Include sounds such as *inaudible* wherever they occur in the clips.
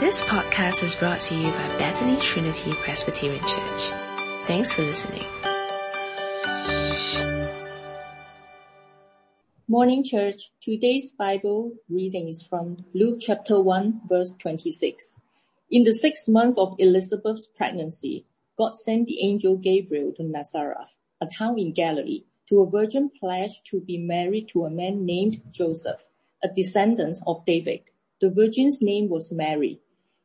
This podcast is brought to you by Bethany Trinity Presbyterian Church. Thanks for listening. Morning Church, today's Bible reading is from Luke chapter 1 verse 26. In the sixth month of Elizabeth's pregnancy, God sent the angel Gabriel to Nazareth, a town in Galilee, to a virgin pledged to be married to a man named Joseph, a descendant of David. The virgin's name was Mary.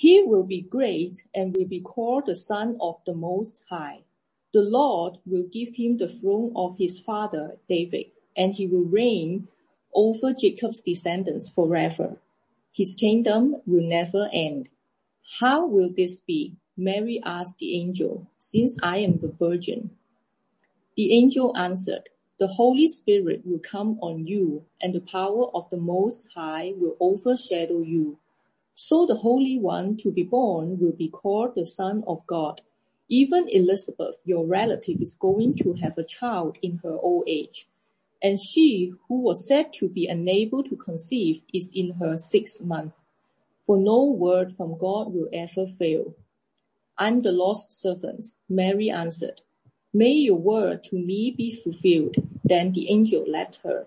He will be great and will be called the Son of the Most High. The Lord will give him the throne of his father David, and he will reign over Jacob's descendants forever. His kingdom will never end. How will this be? Mary asked the angel, since I am the virgin. The angel answered, the Holy Spirit will come on you and the power of the Most High will overshadow you. So the Holy One to be born will be called the Son of God. Even Elizabeth, your relative, is going to have a child in her old age. And she, who was said to be unable to conceive, is in her sixth month. For no word from God will ever fail. I'm the lost servant, Mary answered. May your word to me be fulfilled. Then the angel left her.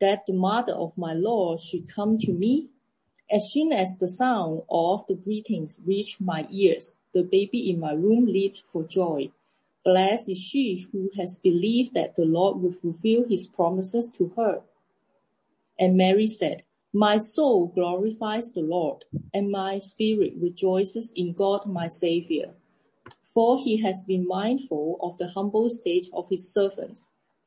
That the mother of my Lord should come to me? As soon as the sound of the greetings reached my ears, the baby in my room leaped for joy. Blessed is she who has believed that the Lord will fulfill his promises to her. And Mary said, My soul glorifies the Lord, and my spirit rejoices in God my Savior. For he has been mindful of the humble state of his servant.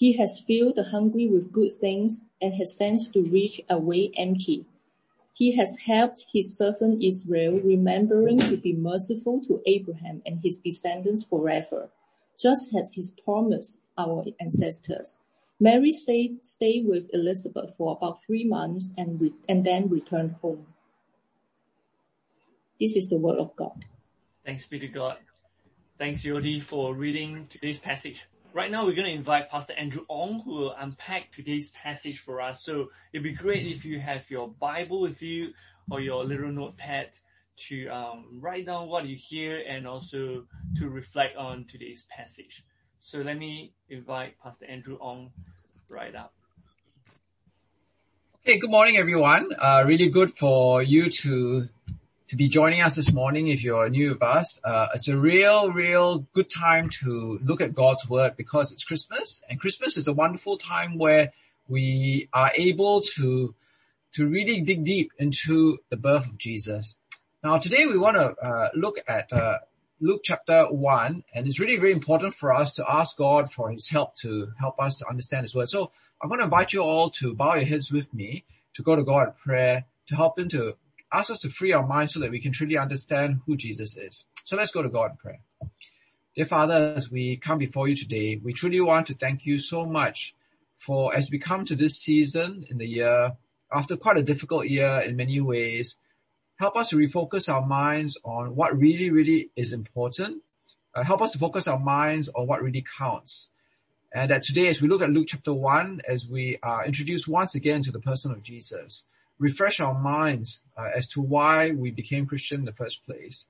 He has filled the hungry with good things and has sent the rich away empty. He has helped his servant Israel, remembering to be merciful to Abraham and his descendants forever, just as he promised our ancestors. Mary stayed, stayed with Elizabeth for about three months and, re- and then returned home. This is the word of God. Thanks be to God. Thanks, Yodi, for reading today's passage. Right now, we're going to invite Pastor Andrew Ong, who will unpack today's passage for us. So it'd be great if you have your Bible with you or your little notepad to um, write down what you hear and also to reflect on today's passage. So let me invite Pastor Andrew Ong right up. Hey, good morning, everyone. Uh, really good for you to to be joining us this morning if you're new with us. Uh, it's a real, real good time to look at God's word because it's Christmas and Christmas is a wonderful time where we are able to, to really dig deep into the birth of Jesus. Now today we want to uh, look at uh, Luke chapter 1 and it's really very important for us to ask God for his help to help us to understand his word. So I'm going to invite you all to bow your heads with me to go to God in prayer to help him to ask us to free our minds so that we can truly understand who Jesus is. So let's go to God in prayer. Dear Father, as we come before you today, we truly want to thank you so much for as we come to this season in the year, after quite a difficult year in many ways, help us to refocus our minds on what really, really is important. Uh, help us to focus our minds on what really counts. And that today, as we look at Luke chapter 1, as we are introduced once again to the person of Jesus, refresh our minds uh, as to why we became Christian in the first place,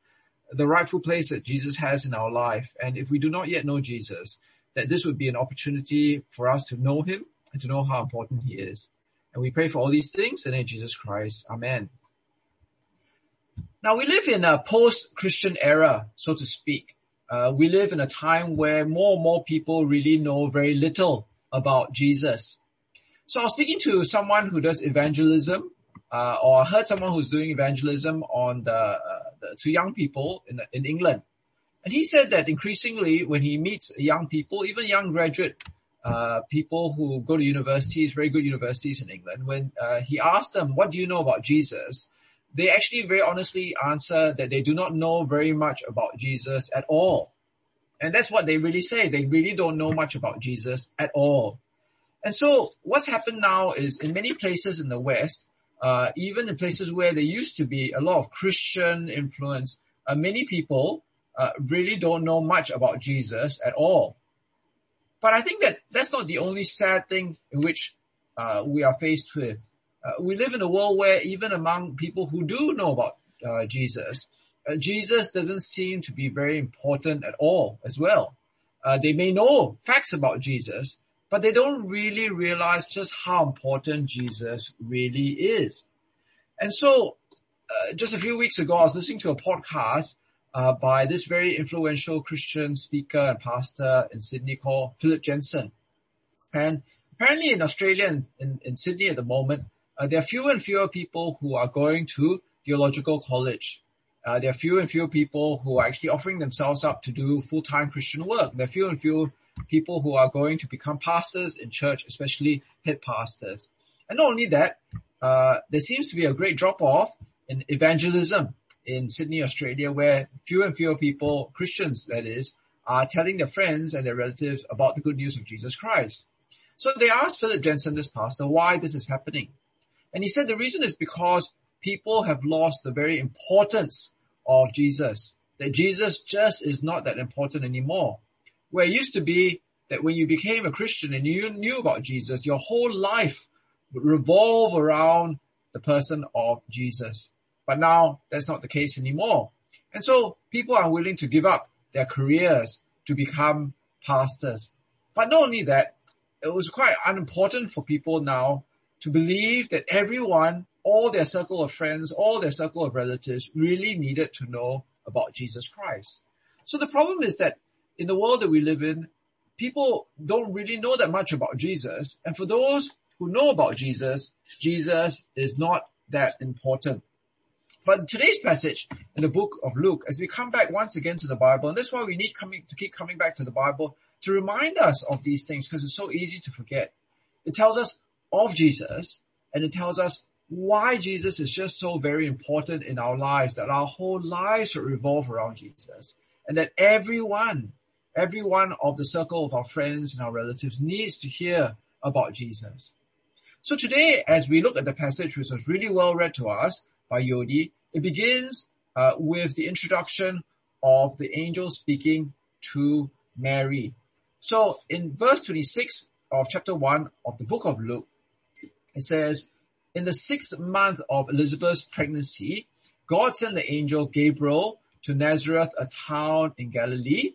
the rightful place that Jesus has in our life. And if we do not yet know Jesus, that this would be an opportunity for us to know him and to know how important he is. And we pray for all these things in the name of Jesus Christ. Amen. Now we live in a post-Christian era, so to speak. Uh, we live in a time where more and more people really know very little about Jesus. So I was speaking to someone who does evangelism, uh, or heard someone who's doing evangelism on the, uh, the to young people in in England, and he said that increasingly when he meets young people, even young graduate uh, people who go to universities, very good universities in England, when uh, he asked them, "What do you know about Jesus?" they actually very honestly answer that they do not know very much about Jesus at all. And that's what they really say. They really don't know much about Jesus at all. And so what's happened now is in many places in the West, uh, even in places where there used to be a lot of Christian influence, uh, many people uh, really don't know much about Jesus at all. But I think that that's not the only sad thing in which uh, we are faced with. Uh, we live in a world where even among people who do know about uh, Jesus, Jesus doesn't seem to be very important at all as well. Uh, they may know facts about Jesus, but they don't really realize just how important Jesus really is. And so, uh, just a few weeks ago, I was listening to a podcast uh, by this very influential Christian speaker and pastor in Sydney called Philip Jensen. And apparently in Australia and in, in Sydney at the moment, uh, there are fewer and fewer people who are going to theological college. Uh, there are fewer and fewer people who are actually offering themselves up to do full-time Christian work. There are fewer and fewer people who are going to become pastors in church, especially head pastors. And not only that, uh, there seems to be a great drop-off in evangelism in Sydney, Australia, where fewer and fewer people, Christians that is, are telling their friends and their relatives about the good news of Jesus Christ. So they asked Philip Jensen, this pastor, why this is happening. And he said the reason is because people have lost the very importance of Jesus. That Jesus just is not that important anymore. Where it used to be that when you became a Christian and you knew about Jesus, your whole life would revolve around the person of Jesus. But now that's not the case anymore. And so people are willing to give up their careers to become pastors. But not only that, it was quite unimportant for people now to believe that everyone, all their circle of friends, all their circle of relatives really needed to know about Jesus Christ. So the problem is that in the world that we live in, people don't really know that much about Jesus. And for those who know about Jesus, Jesus is not that important. But today's passage in the book of Luke, as we come back once again to the Bible, and that's why we need coming to keep coming back to the Bible to remind us of these things because it's so easy to forget. It tells us of Jesus and it tells us why Jesus is just so very important in our lives, that our whole lives should revolve around Jesus and that everyone, every one of the circle of our friends and our relatives needs to hear about Jesus. So today, as we look at the passage, which was really well read to us by Yodi, it begins uh, with the introduction of the angel speaking to Mary. So in verse 26 of chapter 1 of the book of Luke, it says, in the sixth month of Elizabeth's pregnancy, God sent the angel Gabriel to Nazareth, a town in Galilee,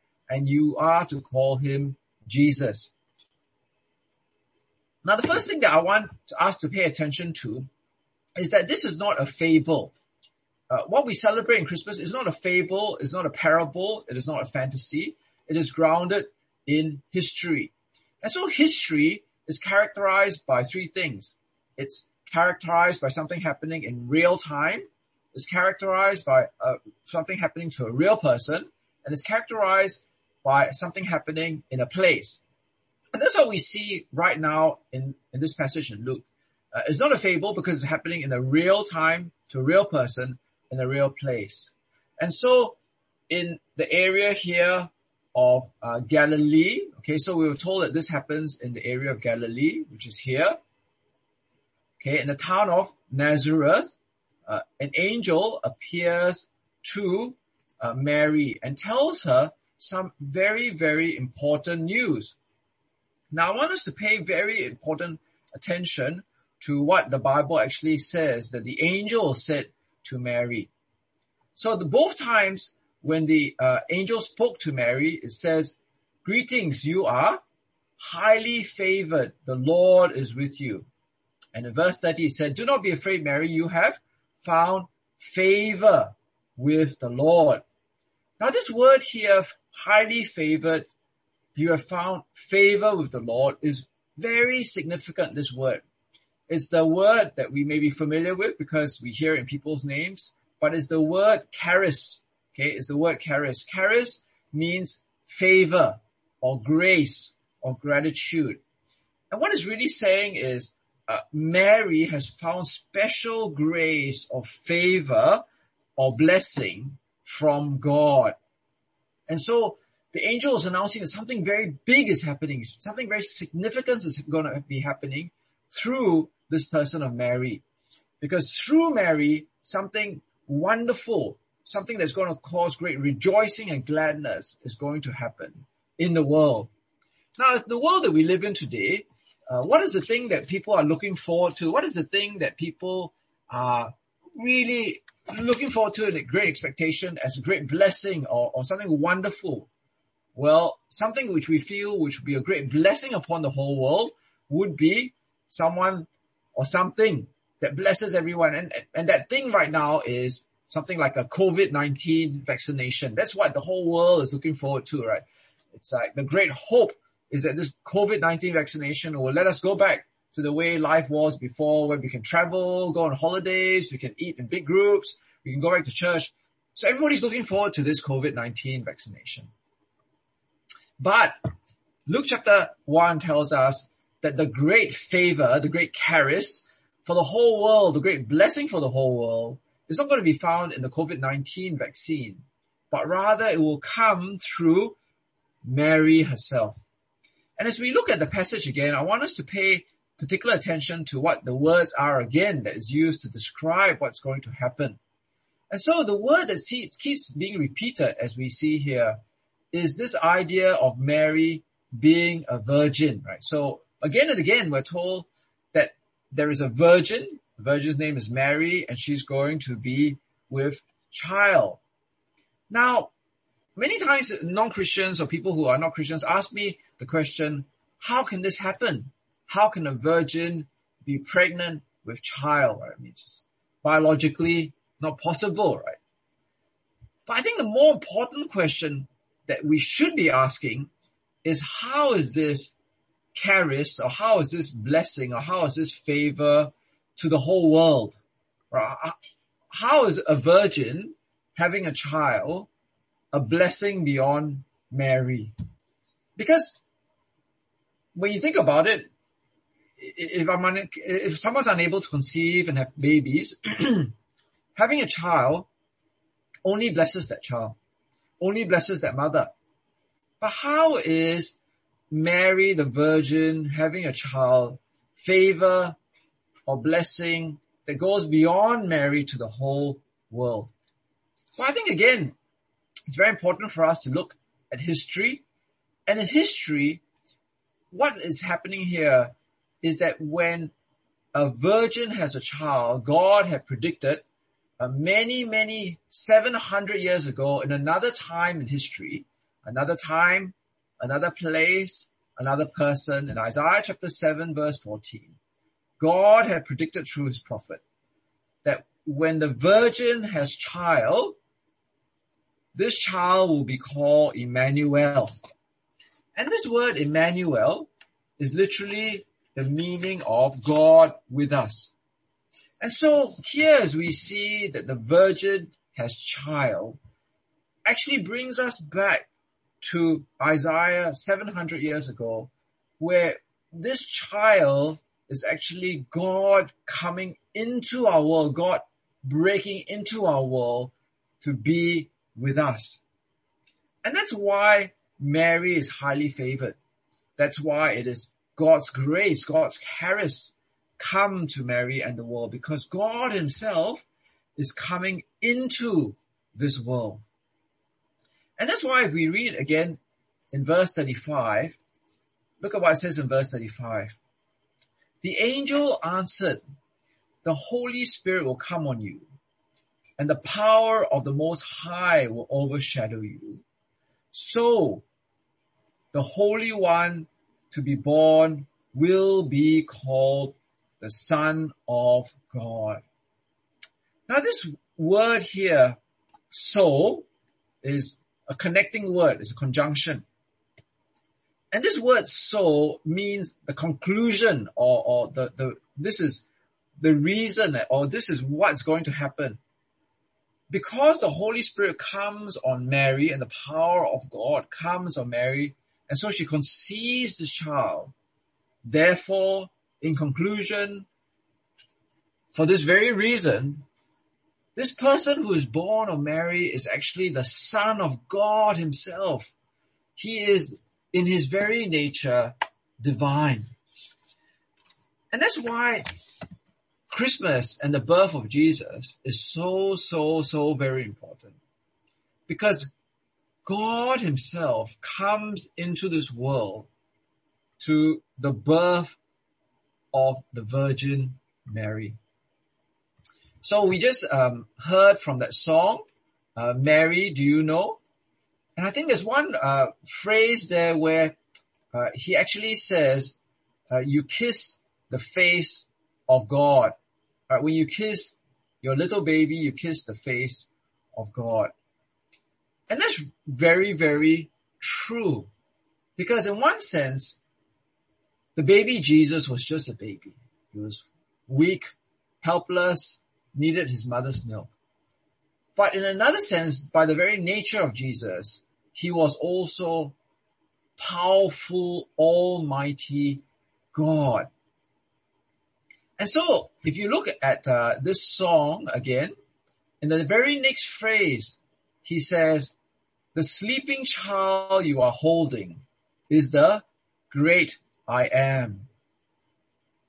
and you are to call him Jesus. Now, the first thing that I want us to pay attention to is that this is not a fable. Uh, what we celebrate in Christmas is not a fable, it's not a parable, it is not a fantasy. It is grounded in history. And so history is characterized by three things. It's characterized by something happening in real time. It's characterized by uh, something happening to a real person. And it's characterized by something happening in a place. And that's what we see right now in, in this passage in Luke. Uh, it's not a fable because it's happening in a real time to a real person in a real place. And so in the area here of uh, Galilee, okay, so we were told that this happens in the area of Galilee, which is here. Okay, in the town of Nazareth, uh, an angel appears to uh, Mary and tells her some very, very important news. Now I want us to pay very important attention to what the Bible actually says that the angel said to Mary. So the both times when the uh, angel spoke to Mary, it says, greetings, you are highly favored. The Lord is with you. And in verse 30 it said, do not be afraid, Mary. You have found favor with the Lord. Now this word here, highly favored, you have found favor with the Lord is very significant, this word. It's the word that we may be familiar with because we hear it in people's names, but it's the word charis. Okay, it's the word charis. Charis means favor or grace or gratitude. And what it's really saying is uh, Mary has found special grace or favor or blessing from God. And so the angel is announcing that something very big is happening, something very significant is going to be happening through this person of Mary. Because through Mary, something wonderful, something that's going to cause great rejoicing and gladness is going to happen in the world. Now, the world that we live in today, uh, what is the thing that people are looking forward to? What is the thing that people are really looking forward to a great expectation as a great blessing or, or something wonderful? Well, something which we feel which would be a great blessing upon the whole world would be someone or something that blesses everyone. And, and that thing right now is something like a COVID-19 vaccination. That's what the whole world is looking forward to, right? It's like the great hope is that this COVID-19 vaccination will let us go back to the way life was before where we can travel, go on holidays, we can eat in big groups, we can go back to church. So everybody's looking forward to this COVID-19 vaccination. But Luke chapter 1 tells us that the great favor, the great charis for the whole world, the great blessing for the whole world is not going to be found in the COVID-19 vaccine, but rather it will come through Mary herself. And as we look at the passage again, I want us to pay particular attention to what the words are again that is used to describe what's going to happen. And so the word that keeps being repeated as we see here is this idea of Mary being a virgin, right? So again and again, we're told that there is a virgin. The virgin's name is Mary and she's going to be with child. Now, many times non-Christians or people who are not Christians ask me the question, how can this happen? How can a virgin be pregnant with child? Right? I mean, it's biologically not possible, right? But I think the more important question that we should be asking is how is this charis or how is this blessing or how is this favor to the whole world? Right? How is a virgin having a child a blessing beyond Mary? Because when you think about it, if I'm un- if someone's unable to conceive and have babies, *clears throat* having a child only blesses that child, only blesses that mother. But how is Mary the Virgin having a child favor or blessing that goes beyond Mary to the whole world? So I think again, it's very important for us to look at history. And in history, what is happening here is that when a virgin has a child, God had predicted uh, many, many 700 years ago in another time in history, another time, another place, another person in Isaiah chapter 7 verse 14. God had predicted through his prophet that when the virgin has child, this child will be called Emmanuel. And this word Emmanuel is literally the meaning of God with us. And so here as we see that the virgin has child actually brings us back to Isaiah 700 years ago where this child is actually God coming into our world, God breaking into our world to be with us. And that's why Mary is highly favored. That's why it is God's grace, God's charis come to Mary and the world because God himself is coming into this world. And that's why if we read again in verse 35, look at what it says in verse 35. The angel answered, the Holy Spirit will come on you and the power of the Most High will overshadow you. So the Holy One to be born will be called the Son of God. Now this word here, so, is a connecting word, it's a conjunction. And this word so means the conclusion or, or the, the, this is the reason or this is what's going to happen. Because the Holy Spirit comes on Mary and the power of God comes on Mary, and so she conceives the child. Therefore, in conclusion, for this very reason, this person who is born of Mary is actually the son of God himself. He is in his very nature divine. And that's why Christmas and the birth of Jesus is so, so, so very important. Because God himself comes into this world to the birth of the Virgin Mary. So we just um, heard from that song, uh, Mary, do you know? And I think there's one uh, phrase there where uh, he actually says, uh, you kiss the face of God. When you kiss your little baby, you kiss the face of God. And that's very, very true. Because in one sense, the baby Jesus was just a baby. He was weak, helpless, needed his mother's milk. But in another sense, by the very nature of Jesus, he was also powerful, almighty God. And so, if you look at uh, this song again, in the very next phrase, he says, the sleeping child you are holding is the great I am.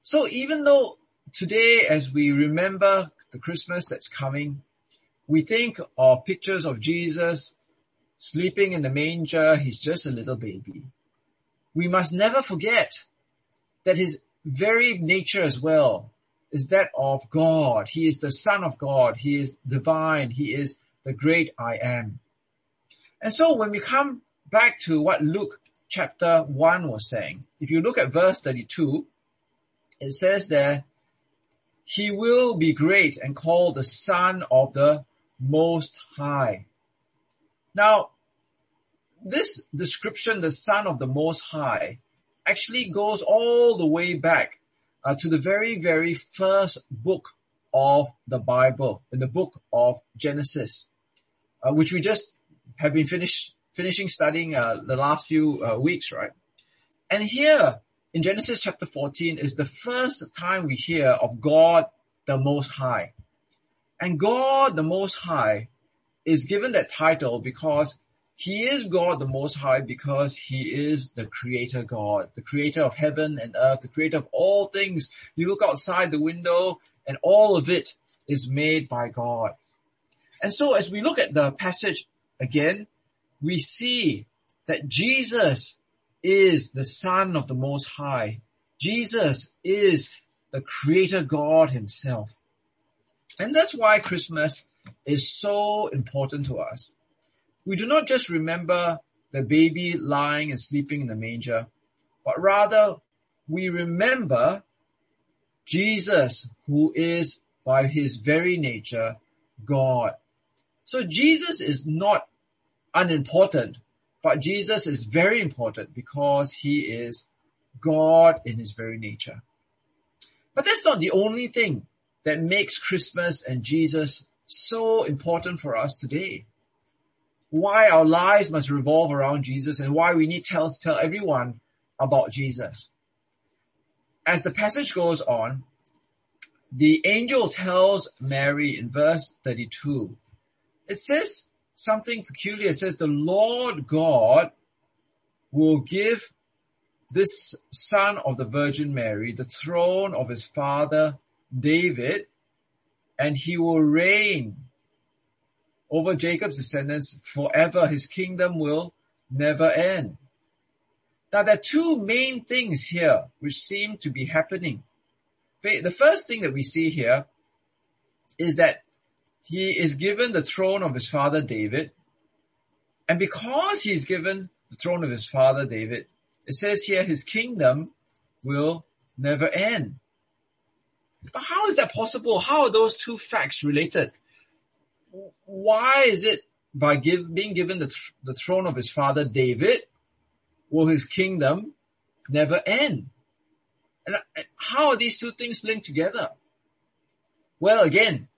So even though today, as we remember the Christmas that's coming, we think of pictures of Jesus sleeping in the manger. He's just a little baby. We must never forget that his very nature as well is that of God. He is the son of God. He is divine. He is the great I am. And so when we come back to what Luke chapter 1 was saying, if you look at verse 32, it says there, he will be great and called the Son of the Most High. Now, this description, the Son of the Most High, actually goes all the way back uh, to the very, very first book of the Bible, in the book of Genesis, uh, which we just have been finished, finishing studying uh, the last few uh, weeks, right? And here in Genesis chapter 14 is the first time we hear of God the Most High. And God the Most High is given that title because he is God the Most High because He is the Creator God, the Creator of heaven and earth, the Creator of all things. You look outside the window and all of it is made by God. And so as we look at the passage again, we see that Jesus is the Son of the Most High. Jesus is the Creator God Himself. And that's why Christmas is so important to us we do not just remember the baby lying and sleeping in the manger, but rather we remember Jesus who is by his very nature God. So Jesus is not unimportant, but Jesus is very important because he is God in his very nature. But that's not the only thing that makes Christmas and Jesus so important for us today why our lives must revolve around Jesus and why we need to tell, tell everyone about Jesus. As the passage goes on, the angel tells Mary in verse 32, it says something peculiar. It says the Lord God will give this son of the Virgin Mary the throne of his father David and he will reign over Jacob's descendants forever. His kingdom will never end. Now there are two main things here which seem to be happening. The first thing that we see here is that he is given the throne of his father David. And because he is given the throne of his father David, it says here his kingdom will never end. But how is that possible? How are those two facts related? Why is it by give, being given the, the throne of his father David, will his kingdom never end? And how are these two things linked together? Well, again,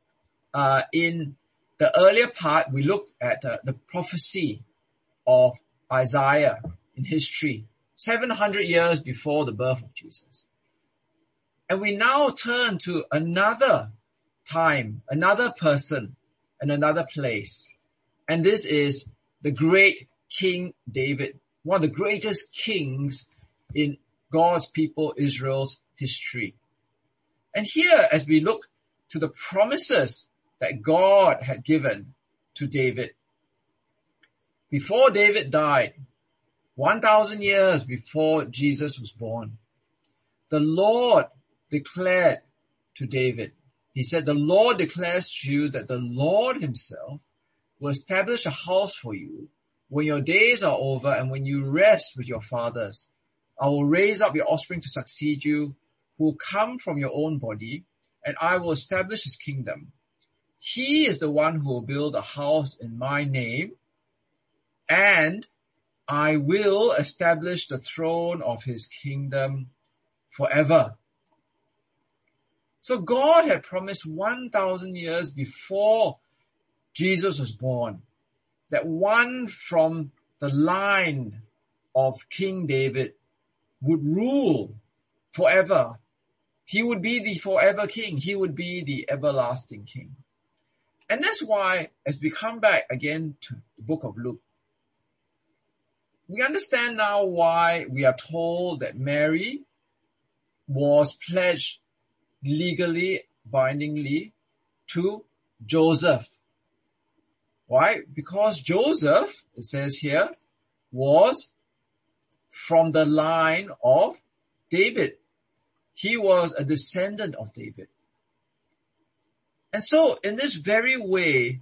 uh, in the earlier part, we looked at uh, the prophecy of Isaiah in history, 700 years before the birth of Jesus. And we now turn to another time, another person, and another place. And this is the great King David, one of the greatest kings in God's people Israel's history. And here, as we look to the promises that God had given to David, before David died, 1000 years before Jesus was born, the Lord declared to David, he said, the Lord declares to you that the Lord himself will establish a house for you when your days are over and when you rest with your fathers. I will raise up your offspring to succeed you who will come from your own body and I will establish his kingdom. He is the one who will build a house in my name and I will establish the throne of his kingdom forever. So God had promised 1000 years before Jesus was born that one from the line of King David would rule forever. He would be the forever king. He would be the everlasting king. And that's why, as we come back again to the book of Luke, we understand now why we are told that Mary was pledged legally, bindingly to Joseph. Why? Because Joseph, it says here, was from the line of David. He was a descendant of David. And so in this very way,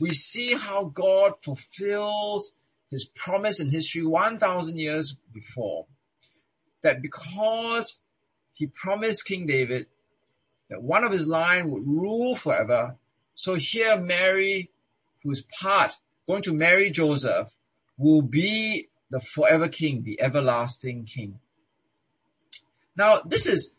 we see how God fulfills his promise in history 1000 years before. That because he promised King David that one of his line would rule forever. So here Mary, who's part, going to marry Joseph, will be the forever king, the everlasting king. Now this is,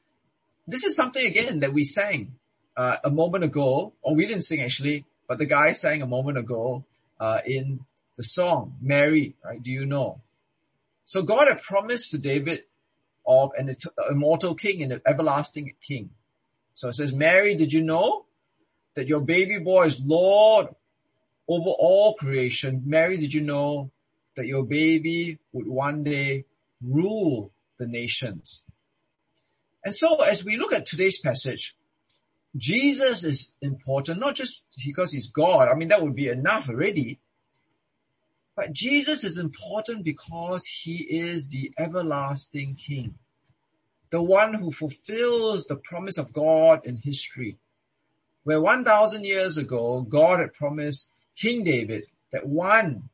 this is something again that we sang uh, a moment ago, or we didn't sing actually, but the guy sang a moment ago uh, in the song, Mary, right? Do you know? So God had promised to David of an immortal king and an everlasting king. So it says, Mary, did you know that your baby boy is Lord over all creation? Mary, did you know that your baby would one day rule the nations? And so as we look at today's passage, Jesus is important, not just because he's God. I mean, that would be enough already. But Jesus is important because he is the everlasting King the one who fulfills the promise of God in history. Where 1000 years ago, God had promised King David that one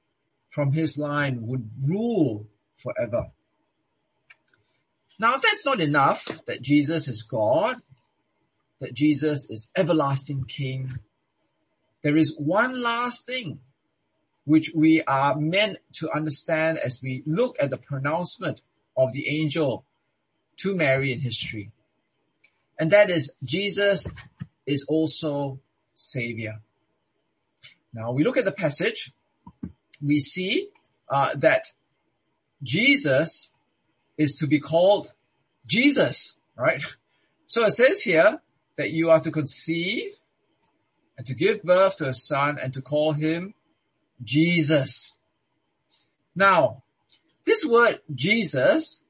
from his line would rule forever. Now, if that's not enough, that Jesus is God, that Jesus is everlasting King, there is one last thing which we are meant to understand as we look at the pronouncement of the angel to Mary in history. And that is Jesus is also Savior. Now we look at the passage, we see uh, that Jesus is to be called Jesus, right? So it says here that you are to conceive and to give birth to a son and to call him Jesus. Now, this word Jesus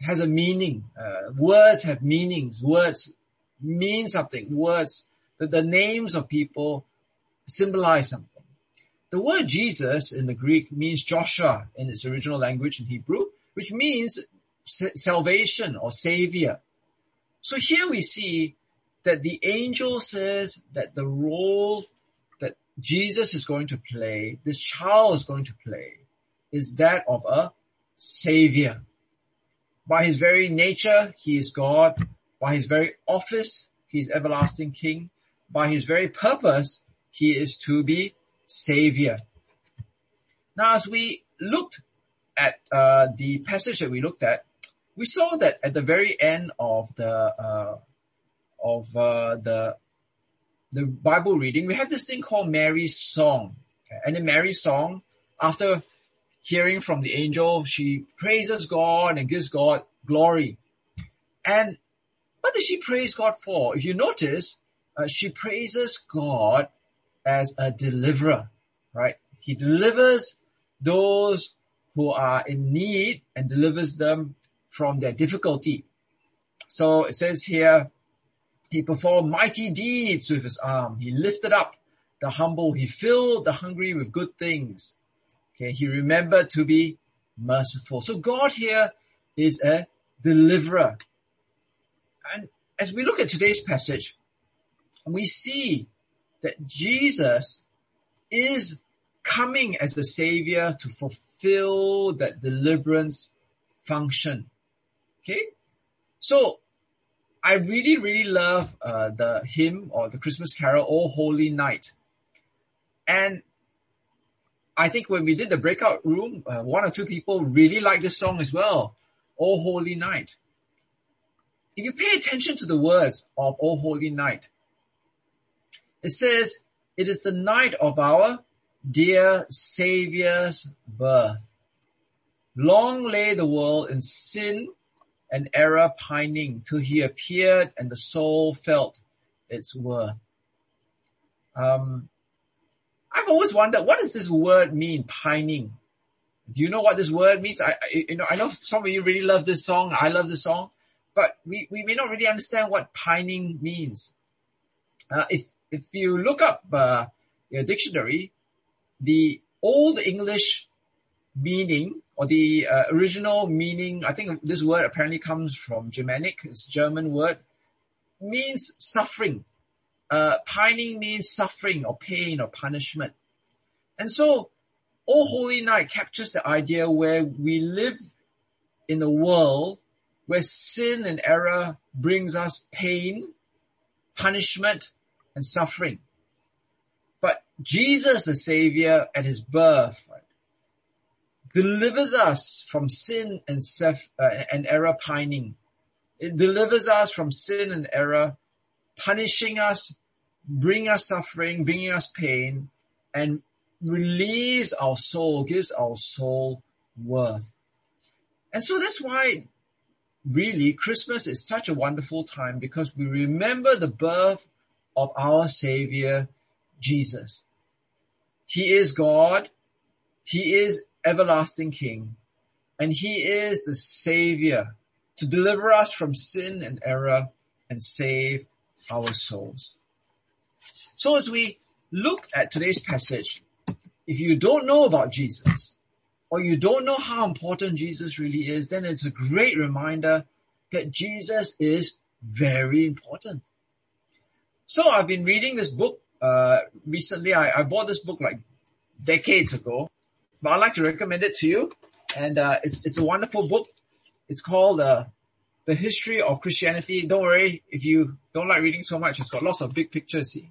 has a meaning. Uh, words have meanings. Words mean something. Words, the, the names of people symbolize something. The word Jesus in the Greek means Joshua in its original language in Hebrew, which means salvation or savior. So here we see that the angel says that the role that Jesus is going to play, this child is going to play, is that of a savior. By his very nature, he is God. By his very office, he is everlasting king. By his very purpose, he is to be savior. Now, as we looked at uh, the passage that we looked at, we saw that at the very end of the uh, of uh, the the Bible reading, we have this thing called Mary's song. And in Mary's song, after hearing from the angel, she praises God and gives God glory. And what does she praise God for? If you notice, uh, she praises God as a deliverer, right? He delivers those who are in need and delivers them from their difficulty. So it says here, he performed mighty deeds with his arm. He lifted up the humble. He filled the hungry with good things. Okay. He remembered to be merciful. So God here is a deliverer. And as we look at today's passage, we see that Jesus is coming as the savior to fulfill that deliverance function. Okay. So I really, really love uh, the hymn or the Christmas carol, "Oh Holy Night," and I think when we did the breakout room, uh, one or two people really liked this song as well, "Oh Holy Night." If you pay attention to the words of "Oh Holy Night," it says, "It is the night of our dear Savior's birth. Long lay the world in sin and error pining till he appeared and the soul felt its worth. Um, I've always wondered, what does this word mean, pining? Do you know what this word means? I, I, you know, I know some of you really love this song. I love this song, but we, we may not really understand what pining means. Uh, if, if you look up, uh, your dictionary, the old English meaning or the uh, original meaning, I think this word apparently comes from Germanic, it's a German word, means suffering. Uh, pining means suffering or pain or punishment. And so, O Holy Night captures the idea where we live in a world where sin and error brings us pain, punishment, and suffering. But Jesus, the Savior, at his birth, delivers us from sin and self, uh, and error pining. It delivers us from sin and error, punishing us, bringing us suffering, bringing us pain, and relieves our soul, gives our soul worth. And so that's why really Christmas is such a wonderful time because we remember the birth of our Savior, Jesus. He is God. He is everlasting King, and He is the Savior to deliver us from sin and error and save our souls. So as we look at today's passage, if you don't know about Jesus, or you don't know how important Jesus really is, then it's a great reminder that Jesus is very important. So I've been reading this book, uh, recently. I, I bought this book like decades ago but I'd like to recommend it to you. And uh, it's it's a wonderful book. It's called uh, The History of Christianity. Don't worry if you don't like reading so much. It's got lots of big pictures, see?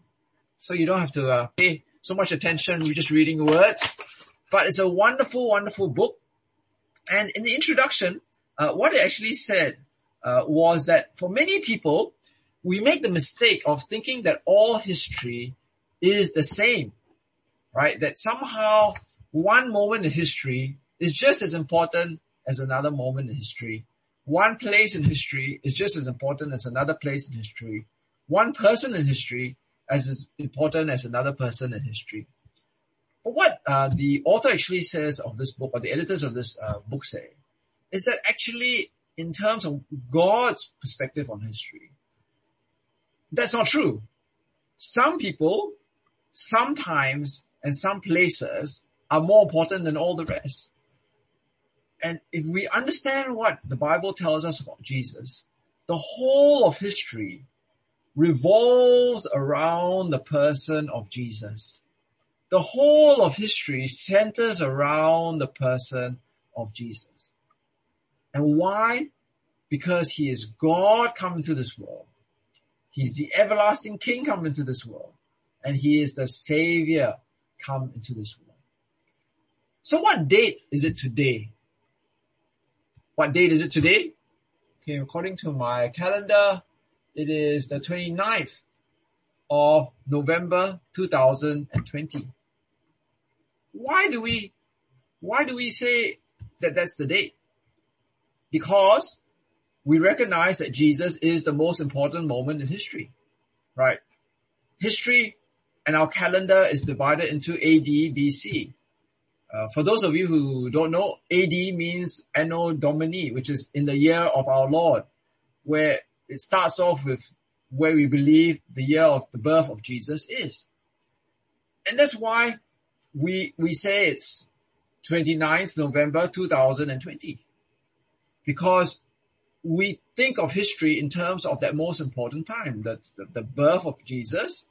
so you don't have to uh, pay so much attention. We're just reading words. But it's a wonderful, wonderful book. And in the introduction, uh, what it actually said uh, was that for many people, we make the mistake of thinking that all history is the same, right? That somehow one moment in history is just as important as another moment in history. One place in history is just as important as another place in history. One person in history as important as another person in history. But what uh, the author actually says of this book, or the editors of this uh, book say, is that actually in terms of God's perspective on history, that's not true. Some people, sometimes, and some places are more important than all the rest. And if we understand what the Bible tells us about Jesus, the whole of history revolves around the person of Jesus. The whole of history centers around the person of Jesus. And why? Because he is God come into this world. He's the everlasting King come into this world. And he is the Savior come into this world. So what date is it today? What date is it today? Okay, according to my calendar, it is the 29th of November 2020. Why do we, why do we say that that's the date? Because we recognize that Jesus is the most important moment in history, right? History and our calendar is divided into AD, BC. Uh, for those of you who don't know, AD means Anno Domini, which is in the year of our Lord, where it starts off with where we believe the year of the birth of Jesus is. And that's why we, we say it's 29th November 2020. Because we think of history in terms of that most important time, the, the, the birth of Jesus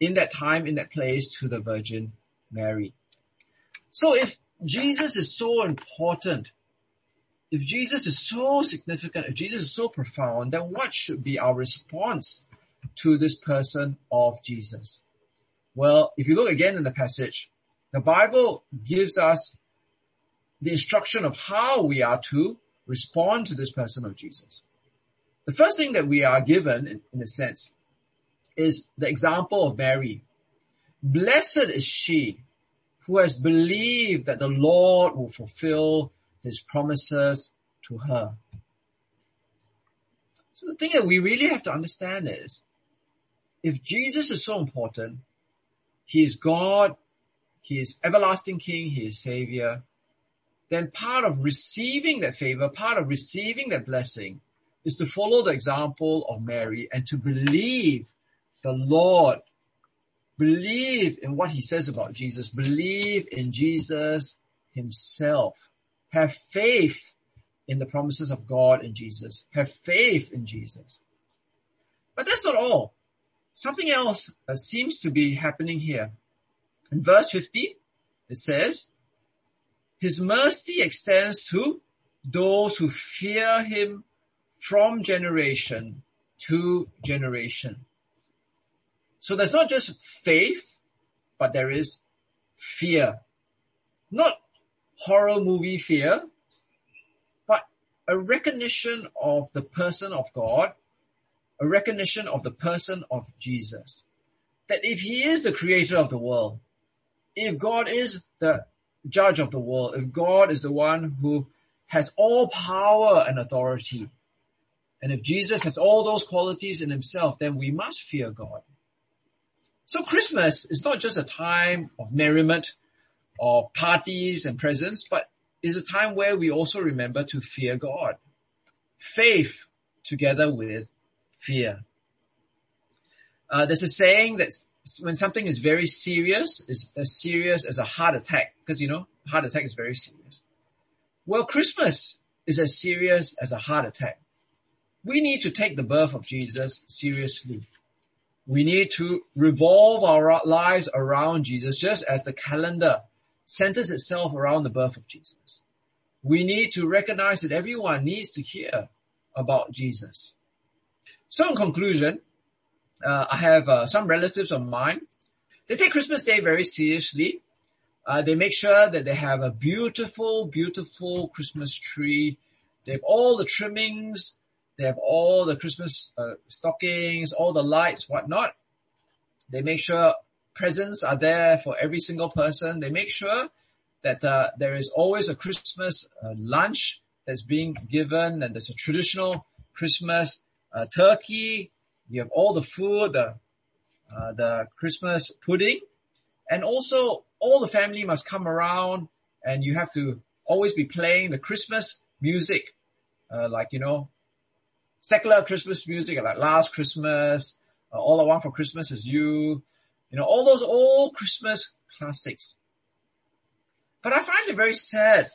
in that time, in that place to the Virgin Mary. So if Jesus is so important if Jesus is so significant, if Jesus is so profound, then what should be our response to this person of Jesus? Well, if you look again in the passage, the Bible gives us the instruction of how we are to respond to this person of Jesus. The first thing that we are given, in, in a sense, is the example of Mary. Blessed is she who has believed that the Lord will fulfill his promises to her. So the thing that we really have to understand is, if Jesus is so important, he is God, he is everlasting King, he is Savior, then part of receiving that favor, part of receiving that blessing is to follow the example of Mary and to believe the Lord. Believe in what he says about Jesus. Believe in Jesus himself. Have faith in the promises of God in Jesus. Have faith in Jesus. But that's not all. Something else uh, seems to be happening here. In verse 50, it says, His mercy extends to those who fear Him from generation to generation. So there's not just faith, but there is fear. Not horror movie fear, but a recognition of the person of God, a recognition of the person of Jesus. That if he is the creator of the world, if God is the judge of the world, if God is the one who has all power and authority, and if Jesus has all those qualities in himself, then we must fear God. So Christmas is not just a time of merriment, of parties and presents, but is a time where we also remember to fear God. Faith together with fear. Uh, there's a saying that when something is very serious, is as serious as a heart attack, because you know, heart attack is very serious. Well, Christmas is as serious as a heart attack. We need to take the birth of Jesus seriously. We need to revolve our lives around Jesus just as the calendar centers itself around the birth of Jesus. We need to recognize that everyone needs to hear about Jesus. So in conclusion, uh, I have uh, some relatives of mine. They take Christmas Day very seriously. Uh, they make sure that they have a beautiful, beautiful Christmas tree. They have all the trimmings. They have all the Christmas uh, stockings, all the lights, whatnot. They make sure presents are there for every single person. They make sure that uh, there is always a Christmas uh, lunch that's being given and there's a traditional Christmas uh, turkey. You have all the food, the, uh, the Christmas pudding and also all the family must come around and you have to always be playing the Christmas music, uh, like, you know, secular Christmas music, like Last Christmas, uh, All I Want for Christmas is You, you know, all those old Christmas classics. But I find it very sad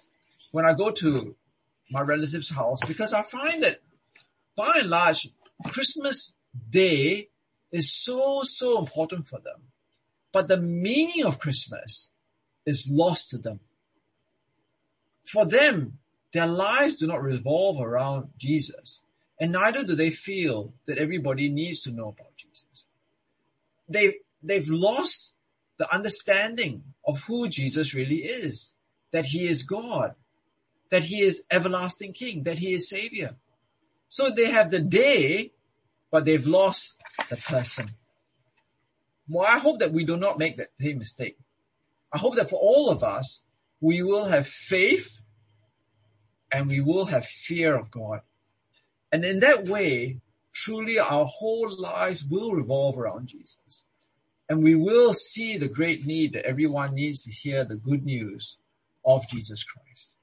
when I go to my relative's house because I find that by and large, Christmas Day is so, so important for them. But the meaning of Christmas is lost to them. For them, their lives do not revolve around Jesus. And neither do they feel that everybody needs to know about Jesus. They, they've lost the understanding of who Jesus really is. That he is God. That he is everlasting king. That he is savior. So they have the day, but they've lost the person. Well, I hope that we do not make that same mistake. I hope that for all of us, we will have faith and we will have fear of God. And in that way, truly our whole lives will revolve around Jesus. And we will see the great need that everyone needs to hear the good news of Jesus Christ.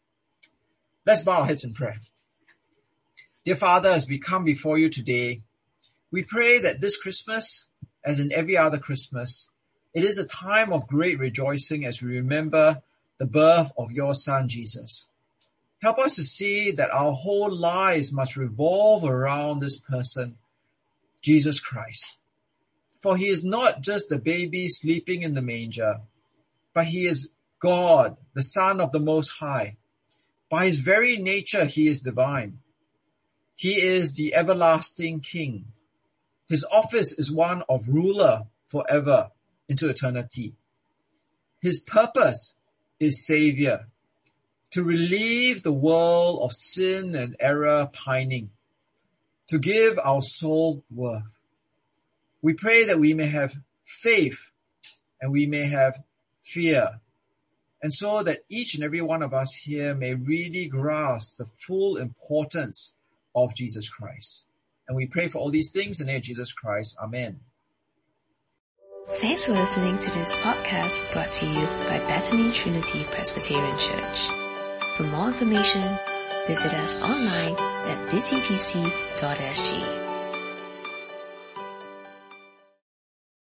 Let's bow our heads in prayer. Dear Father, as we come before you today, we pray that this Christmas, as in every other Christmas, it is a time of great rejoicing as we remember the birth of your son Jesus. Help us to see that our whole lives must revolve around this person, Jesus Christ. For he is not just a baby sleeping in the manger, but he is God, the Son of the Most High. By his very nature, he is divine. He is the everlasting King. His office is one of ruler forever into eternity. His purpose is savior to relieve the world of sin and error pining, to give our soul worth. We pray that we may have faith and we may have fear. And so that each and every one of us here may really grasp the full importance of Jesus Christ. And we pray for all these things in the name of Jesus Christ. Amen. Thanks for listening to this podcast brought to you by Bethany Trinity Presbyterian Church. For more information, visit us online at busypc.sg.